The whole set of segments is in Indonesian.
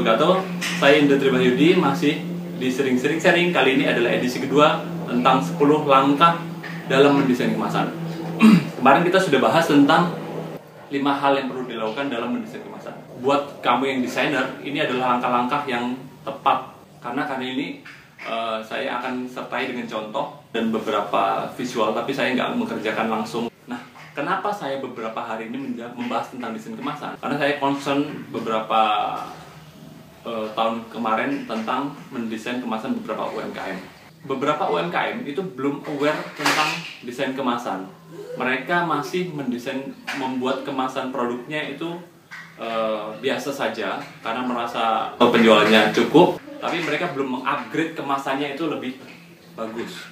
Wabarakatuh. Saya Indra Tribahyudi masih di sering-sering sharing. Kali ini adalah edisi kedua tentang 10 langkah dalam mendesain kemasan. Kemarin kita sudah bahas tentang 5 hal yang perlu dilakukan dalam mendesain kemasan. Buat kamu yang desainer, ini adalah langkah-langkah yang tepat. Karena kali ini uh, saya akan sertai dengan contoh dan beberapa visual Tapi saya nggak mengerjakan langsung. Kenapa saya beberapa hari ini membahas tentang desain kemasan? Karena saya concern beberapa tahun kemarin tentang mendesain kemasan beberapa UMKM. Beberapa UMKM itu belum aware tentang desain kemasan. Mereka masih mendesain membuat kemasan produknya itu uh, biasa saja karena merasa penjualannya cukup, tapi mereka belum mengupgrade kemasannya itu lebih bagus.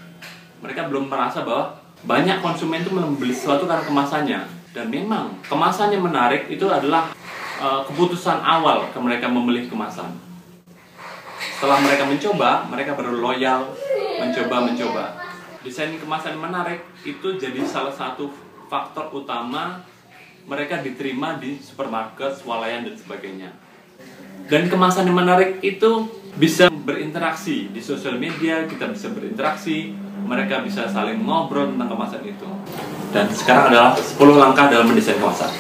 Mereka belum merasa bahwa banyak konsumen itu membeli sesuatu karena kemasannya dan memang kemasan yang menarik itu adalah uh, keputusan awal ke mereka memilih kemasan setelah mereka mencoba mereka baru loyal mencoba mencoba desain kemasan menarik itu jadi salah satu faktor utama mereka diterima di supermarket, swalayan dan sebagainya dan kemasan yang menarik itu bisa berinteraksi di sosial media kita bisa berinteraksi mereka bisa saling ngobrol tentang kemasan itu. Dan sekarang adalah 10 langkah dalam mendesain kemasan.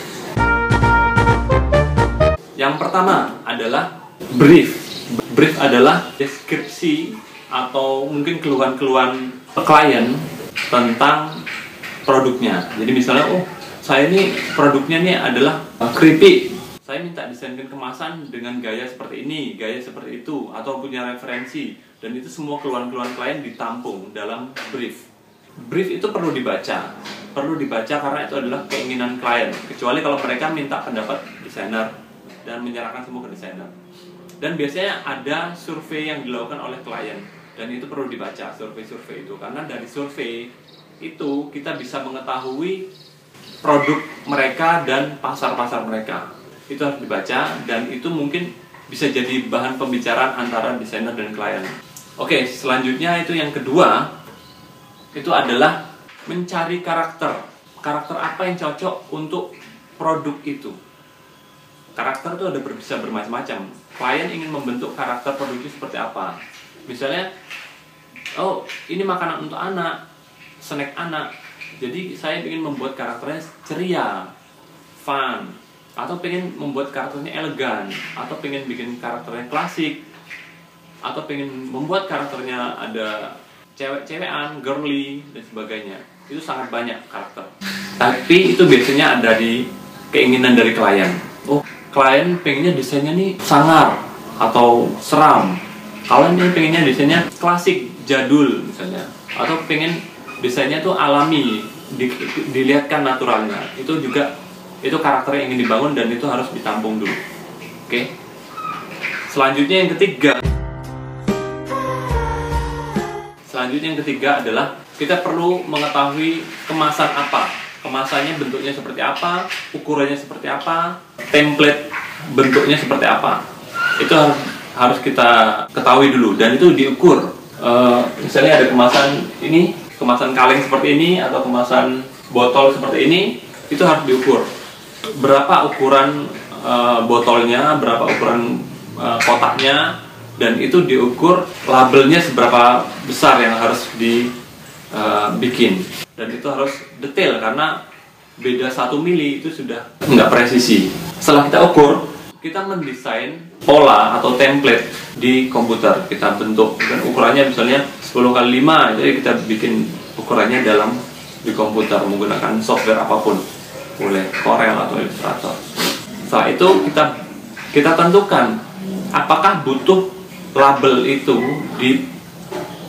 Yang pertama adalah brief. Brief adalah deskripsi atau mungkin keluhan-keluhan klien tentang produknya. Jadi misalnya, oh saya ini produknya ini adalah creepy. Saya minta desainkan kemasan dengan gaya seperti ini, gaya seperti itu, atau punya referensi. Dan itu semua keluhan-keluhan klien ditampung dalam brief. Brief itu perlu dibaca. Perlu dibaca karena itu adalah keinginan klien. Kecuali kalau mereka minta pendapat desainer dan menyerahkan semua ke desainer dan biasanya ada survei yang dilakukan oleh klien dan itu perlu dibaca survei-survei itu karena dari survei itu kita bisa mengetahui produk mereka dan pasar-pasar mereka itu harus dibaca dan itu mungkin bisa jadi bahan pembicaraan antara desainer dan klien. Oke, selanjutnya itu yang kedua itu adalah mencari karakter. Karakter apa yang cocok untuk produk itu. Karakter itu ada bisa bermacam-macam. Klien ingin membentuk karakter produk itu seperti apa. Misalnya, oh ini makanan untuk anak, snack anak. Jadi saya ingin membuat karakternya ceria, fun, atau pengen membuat karakternya elegan, atau pengen bikin karakternya klasik, atau pengen membuat karakternya ada cewek-cewekan, girly dan sebagainya. Itu sangat banyak karakter. Tapi itu biasanya ada di keinginan dari klien. Oh, klien pengennya desainnya nih sangar atau seram. Kalian nih pengennya desainnya klasik, jadul misalnya. Atau pengen desainnya tuh alami, di, dilihatkan naturalnya. Itu juga itu karakter yang ingin dibangun dan itu harus ditampung dulu. Oke. Okay? Selanjutnya yang ketiga Selanjutnya yang ketiga adalah kita perlu mengetahui kemasan apa. Kemasannya bentuknya seperti apa, ukurannya seperti apa, template bentuknya seperti apa. Itu harus kita ketahui dulu dan itu diukur. Uh, misalnya ada kemasan ini, kemasan kaleng seperti ini atau kemasan botol seperti ini, itu harus diukur. Berapa ukuran uh, botolnya, berapa ukuran uh, kotaknya, dan itu diukur labelnya seberapa besar yang harus dibikin dan itu harus detail karena beda satu mili itu sudah nggak presisi. Setelah kita ukur kita mendesain pola atau template di komputer. Kita bentuk dan ukurannya misalnya 10 kali 5 jadi kita bikin ukurannya dalam di komputer menggunakan software apa pun. Boleh Corel atau Illustrator. Setelah itu kita kita tentukan apakah butuh label itu di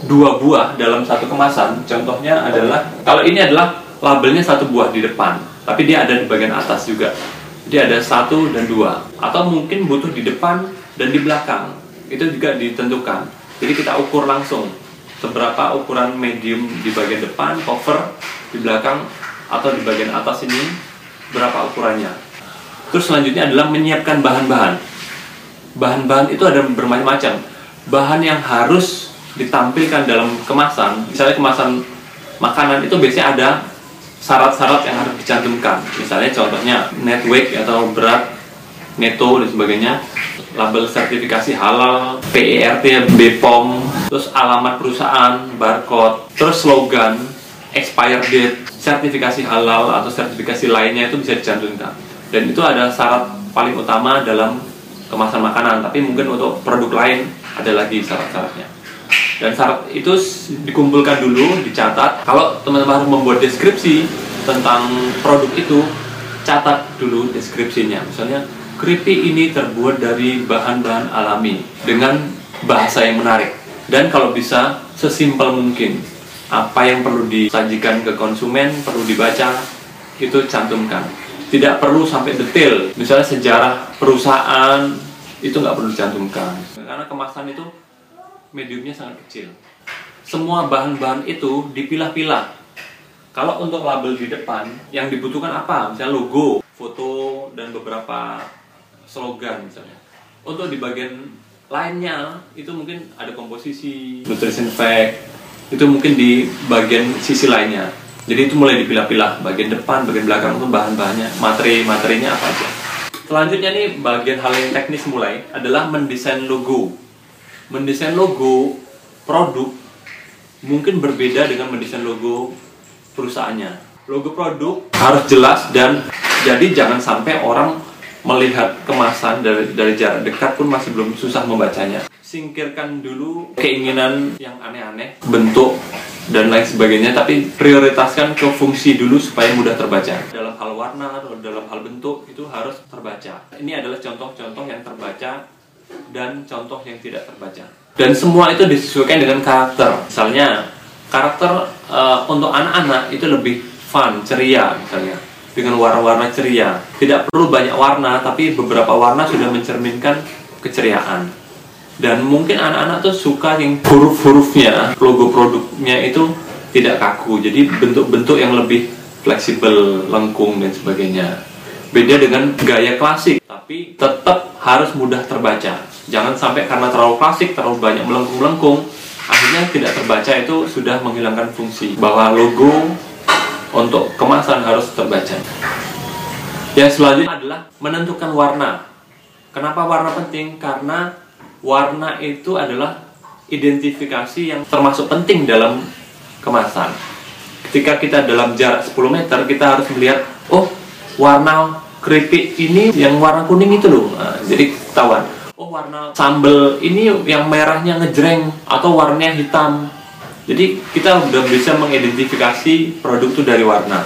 dua buah dalam satu kemasan contohnya adalah kalau ini adalah labelnya satu buah di depan tapi dia ada di bagian atas juga. Dia ada satu dan dua. Atau mungkin butuh di depan dan di belakang. Itu juga ditentukan. Jadi kita ukur langsung seberapa ukuran medium di bagian depan cover di belakang atau di bagian atas ini berapa ukurannya. Terus selanjutnya adalah menyiapkan bahan-bahan. Bahan-bahan itu ada bermacam-macam. Bahan yang harus ditampilkan dalam kemasan misalnya kemasan makanan itu biasanya ada syarat-syarat yang harus dicantumkan misalnya contohnya net weight atau berat neto dan sebagainya label sertifikasi halal, PERT, BPOM, terus alamat perusahaan, barcode, terus slogan, expired date, sertifikasi halal atau sertifikasi lainnya itu bisa dicantumkan. Dan itu ada syarat paling utama dalam kemasan makanan, tapi mungkin untuk produk lain ada lagi syarat-syaratnya. Dan syarat itu dikumpulkan dulu, dicatat. Kalau teman-teman harus membuat deskripsi tentang produk itu, catat dulu deskripsinya. Misalnya Keripik ini terbuat dari bahan-bahan alami dengan bahasa yang menarik dan kalau bisa sesimpel mungkin apa yang perlu disajikan ke konsumen perlu dibaca itu cantumkan tidak perlu sampai detail misalnya sejarah perusahaan itu nggak perlu dicantumkan karena kemasan itu mediumnya sangat kecil semua bahan-bahan itu dipilah-pilah kalau untuk label di depan yang dibutuhkan apa misalnya logo foto dan beberapa slogan misalnya. Untuk di bagian lainnya itu mungkin ada komposisi, nutrition fact, itu mungkin di bagian sisi lainnya. Jadi itu mulai dipilah-pilah, bagian depan, bagian belakang itu bahan-bahannya, materi-materinya apa aja. Selanjutnya nih bagian hal yang teknis mulai adalah mendesain logo. Mendesain logo produk mungkin berbeda dengan mendesain logo perusahaannya. Logo produk harus jelas dan jadi jangan sampai orang melihat kemasan dari dari jarak dekat pun masih belum susah membacanya. Singkirkan dulu keinginan yang aneh-aneh, bentuk dan lain sebagainya, tapi prioritaskan ke fungsi dulu supaya mudah terbaca. Dalam hal warna atau dalam hal bentuk itu harus terbaca. Ini adalah contoh-contoh yang terbaca dan contoh yang tidak terbaca. Dan semua itu disesuaikan dengan karakter. Misalnya karakter uh, untuk anak-anak itu lebih fun, ceria misalnya dengan warna-warna ceria. Tidak perlu banyak warna, tapi beberapa warna sudah mencerminkan keceriaan. Dan mungkin anak-anak tuh suka yang huruf-hurufnya, logo produknya itu tidak kaku. Jadi bentuk-bentuk yang lebih fleksibel, lengkung dan sebagainya. Beda dengan gaya klasik, tapi tetap harus mudah terbaca. Jangan sampai karena terlalu klasik, terlalu banyak melengkung-melengkung, akhirnya tidak terbaca itu sudah menghilangkan fungsi. Bahwa logo untuk kemasan harus terbaca. Yang selanjutnya adalah menentukan warna. Kenapa warna penting? Karena warna itu adalah identifikasi yang termasuk penting dalam kemasan. Ketika kita dalam jarak 10 meter, kita harus melihat, oh warna keripik ini yang warna kuning itu loh. Nah, jadi ketahuan. Oh warna sambal ini yang merahnya ngejreng atau warnanya hitam jadi kita sudah bisa mengidentifikasi produk itu dari warna.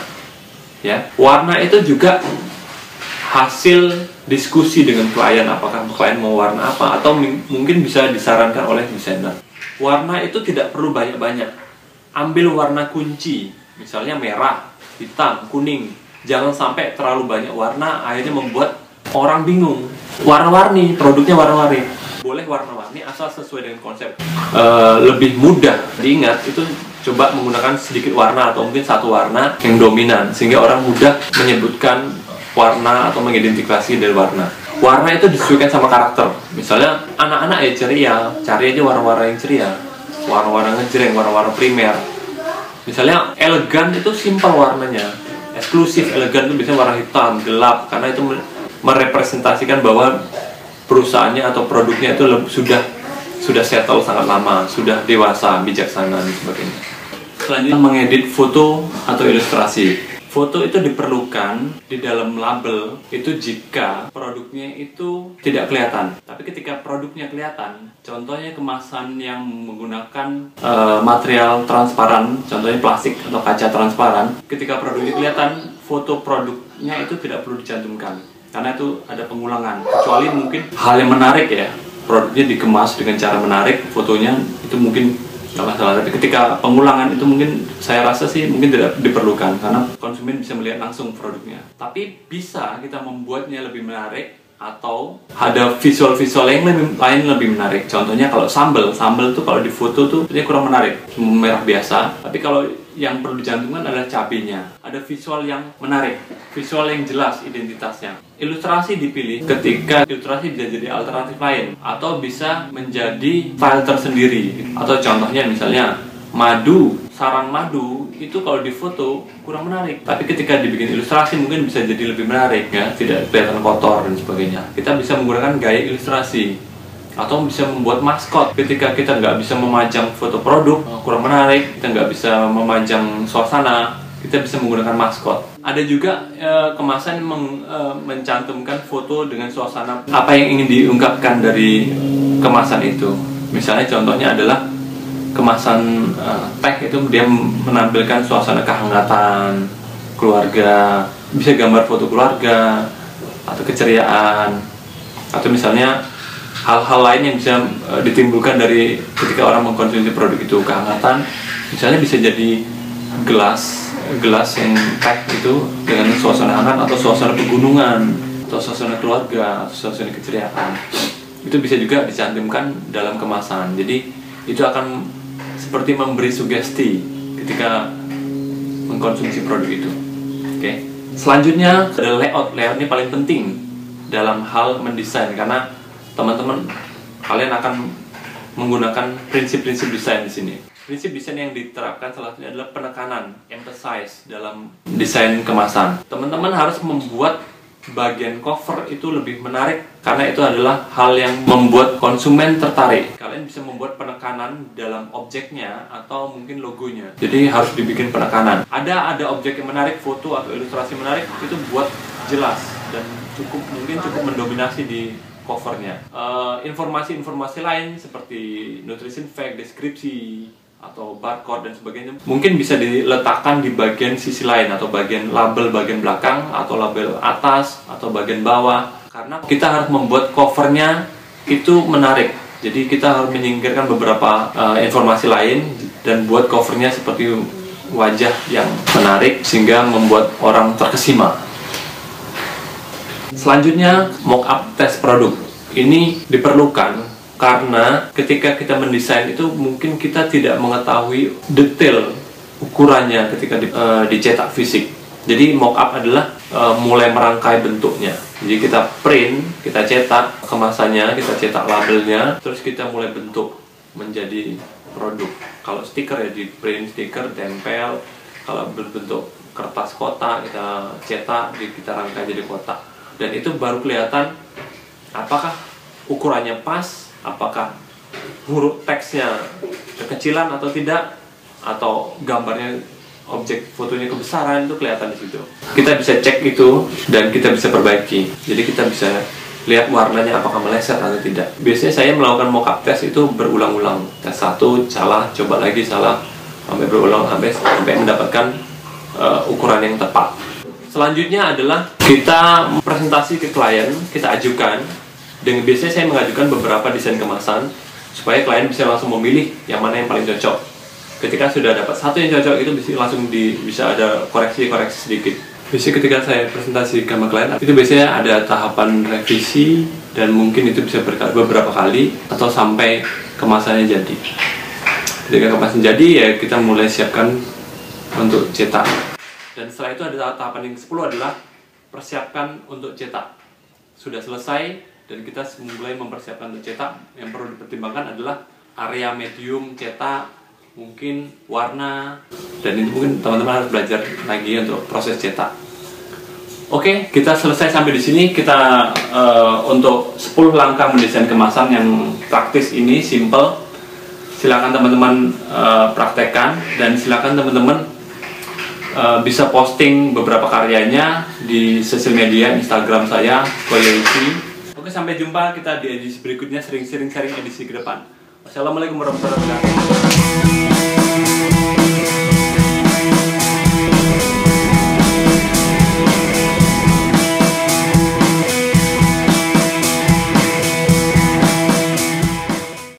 Ya, warna itu juga hasil diskusi dengan klien apakah klien mau warna apa atau mungkin bisa disarankan oleh desainer. Warna itu tidak perlu banyak-banyak. Ambil warna kunci, misalnya merah, hitam, kuning. Jangan sampai terlalu banyak warna akhirnya membuat orang bingung. Warna-warni, produknya warna-warni. Boleh warna-warni asal sesuai dengan konsep. Uh, lebih mudah diingat itu coba menggunakan sedikit warna atau mungkin satu warna yang dominan sehingga orang mudah menyebutkan warna atau mengidentifikasi dari warna. Warna itu disesuaikan sama karakter. Misalnya anak-anak ya ceria cari aja warna-warna yang ceria. Warna-warna ngejreng warna-warna primer. Misalnya elegan itu simpel warnanya eksklusif elegan itu biasanya warna hitam gelap karena itu merepresentasikan bahwa perusahaannya atau produknya itu sudah sudah settle sangat lama, sudah dewasa, bijaksana dan sebagainya. Selanjutnya mengedit foto atau ilustrasi. Foto itu diperlukan di dalam label itu jika produknya itu tidak kelihatan. Tapi ketika produknya kelihatan, contohnya kemasan yang menggunakan uh, material transparan, contohnya plastik atau kaca transparan, ketika produknya kelihatan, foto produknya itu tidak perlu dicantumkan karena itu ada pengulangan kecuali mungkin hal yang menarik ya produknya dikemas dengan cara menarik fotonya itu mungkin nggak masalah tapi ketika pengulangan itu mungkin saya rasa sih mungkin tidak diperlukan karena konsumen bisa melihat langsung produknya tapi bisa kita membuatnya lebih menarik atau ada visual-visual yang lebih, lain lebih menarik. Contohnya kalau sambal, sambal tuh kalau di foto tuh kurang menarik, merah biasa. Tapi kalau yang perlu dicantumkan adalah cabenya. Ada visual yang menarik, visual yang jelas identitasnya. Ilustrasi dipilih ketika ilustrasi bisa jadi alternatif lain atau bisa menjadi file tersendiri. Atau contohnya misalnya madu sarang madu itu kalau difoto kurang menarik. Tapi ketika dibikin ilustrasi mungkin bisa jadi lebih menarik ya, tidak kelihatan kotor dan sebagainya. Kita bisa menggunakan gaya ilustrasi atau bisa membuat maskot ketika kita nggak bisa memajang foto produk kurang menarik kita nggak bisa memajang suasana kita bisa menggunakan maskot. Ada juga e, kemasan meng, e, mencantumkan foto dengan suasana. Apa yang ingin diungkapkan dari kemasan itu? Misalnya contohnya adalah kemasan e, teh itu dia menampilkan suasana kehangatan keluarga bisa gambar foto keluarga atau keceriaan. Atau misalnya hal-hal lain yang bisa uh, ditimbulkan dari ketika orang mengkonsumsi produk itu. Kehangatan misalnya bisa jadi gelas gelas yang teh itu dengan suasana hangat atau suasana pegunungan atau suasana keluarga atau suasana keceriaan. Itu bisa juga dicantumkan dalam kemasan. Jadi itu akan seperti memberi sugesti ketika mengkonsumsi produk itu. Oke. Okay. selanjutnya ada layout. Layout ini paling penting dalam hal mendesain. Karena teman-teman kalian akan menggunakan prinsip-prinsip desain di sini. Prinsip desain yang diterapkan salah satunya adalah penekanan, emphasize dalam desain kemasan. Teman-teman harus membuat bagian cover itu lebih menarik karena itu adalah hal yang membuat konsumen tertarik. Kalian bisa membuat penekanan dalam objeknya atau mungkin logonya. Jadi harus dibikin penekanan. Ada ada objek yang menarik, foto atau ilustrasi menarik itu buat jelas dan cukup mungkin cukup mendominasi di covernya. Eh, informasi-informasi uh, lain seperti nutrition fact, deskripsi, atau barcode dan sebagainya mungkin bisa diletakkan di bagian sisi lain atau bagian label bagian belakang atau label atas atau bagian bawah. Karena kita harus membuat covernya itu menarik. Jadi kita harus menyingkirkan beberapa uh, informasi lain dan buat covernya seperti wajah yang menarik sehingga membuat orang terkesima Selanjutnya, mock-up tes produk. Ini diperlukan karena ketika kita mendesain itu mungkin kita tidak mengetahui detail ukurannya ketika di, uh, dicetak fisik. Jadi mock-up adalah uh, mulai merangkai bentuknya. Jadi kita print, kita cetak kemasannya, kita cetak labelnya, terus kita mulai bentuk menjadi produk. Kalau stiker ya di print stiker, tempel. Kalau berbentuk kertas kotak kita cetak, kita rangkai jadi kotak dan itu baru kelihatan apakah ukurannya pas, apakah huruf teksnya kekecilan atau tidak, atau gambarnya objek fotonya kebesaran itu kelihatan di situ. Kita bisa cek itu dan kita bisa perbaiki. Jadi kita bisa lihat warnanya apakah meleset atau tidak. Biasanya saya melakukan mockup test itu berulang-ulang. Tes satu salah, coba lagi salah, sampai berulang sampai sampai mendapatkan uh, ukuran yang tepat. Selanjutnya adalah kita presentasi ke klien, kita ajukan. Dengan biasanya saya mengajukan beberapa desain kemasan supaya klien bisa langsung memilih yang mana yang paling cocok. Ketika sudah dapat satu yang cocok itu bisa langsung di, bisa ada koreksi-koreksi sedikit. Biasanya ketika saya presentasi ke klien itu biasanya ada tahapan revisi dan mungkin itu bisa beberapa kali atau sampai kemasannya jadi. Ketika kemasan jadi ya kita mulai siapkan untuk cetak dan setelah itu ada tahapan yang 10 adalah persiapkan untuk cetak. Sudah selesai dan kita mulai mempersiapkan untuk cetak. Yang perlu dipertimbangkan adalah area medium cetak, mungkin warna, dan itu mungkin teman-teman harus belajar lagi untuk proses cetak. Oke, kita selesai sampai di sini. Kita uh, untuk 10 langkah mendesain kemasan yang praktis ini simple. Silakan teman-teman uh, praktekkan dan silakan teman-teman uh, bisa posting beberapa karyanya di sosial media Instagram saya Koyoichi. Oke sampai jumpa kita di edisi berikutnya sering-sering sharing edisi ke depan. Wassalamualaikum warahmatullahi wabarakatuh.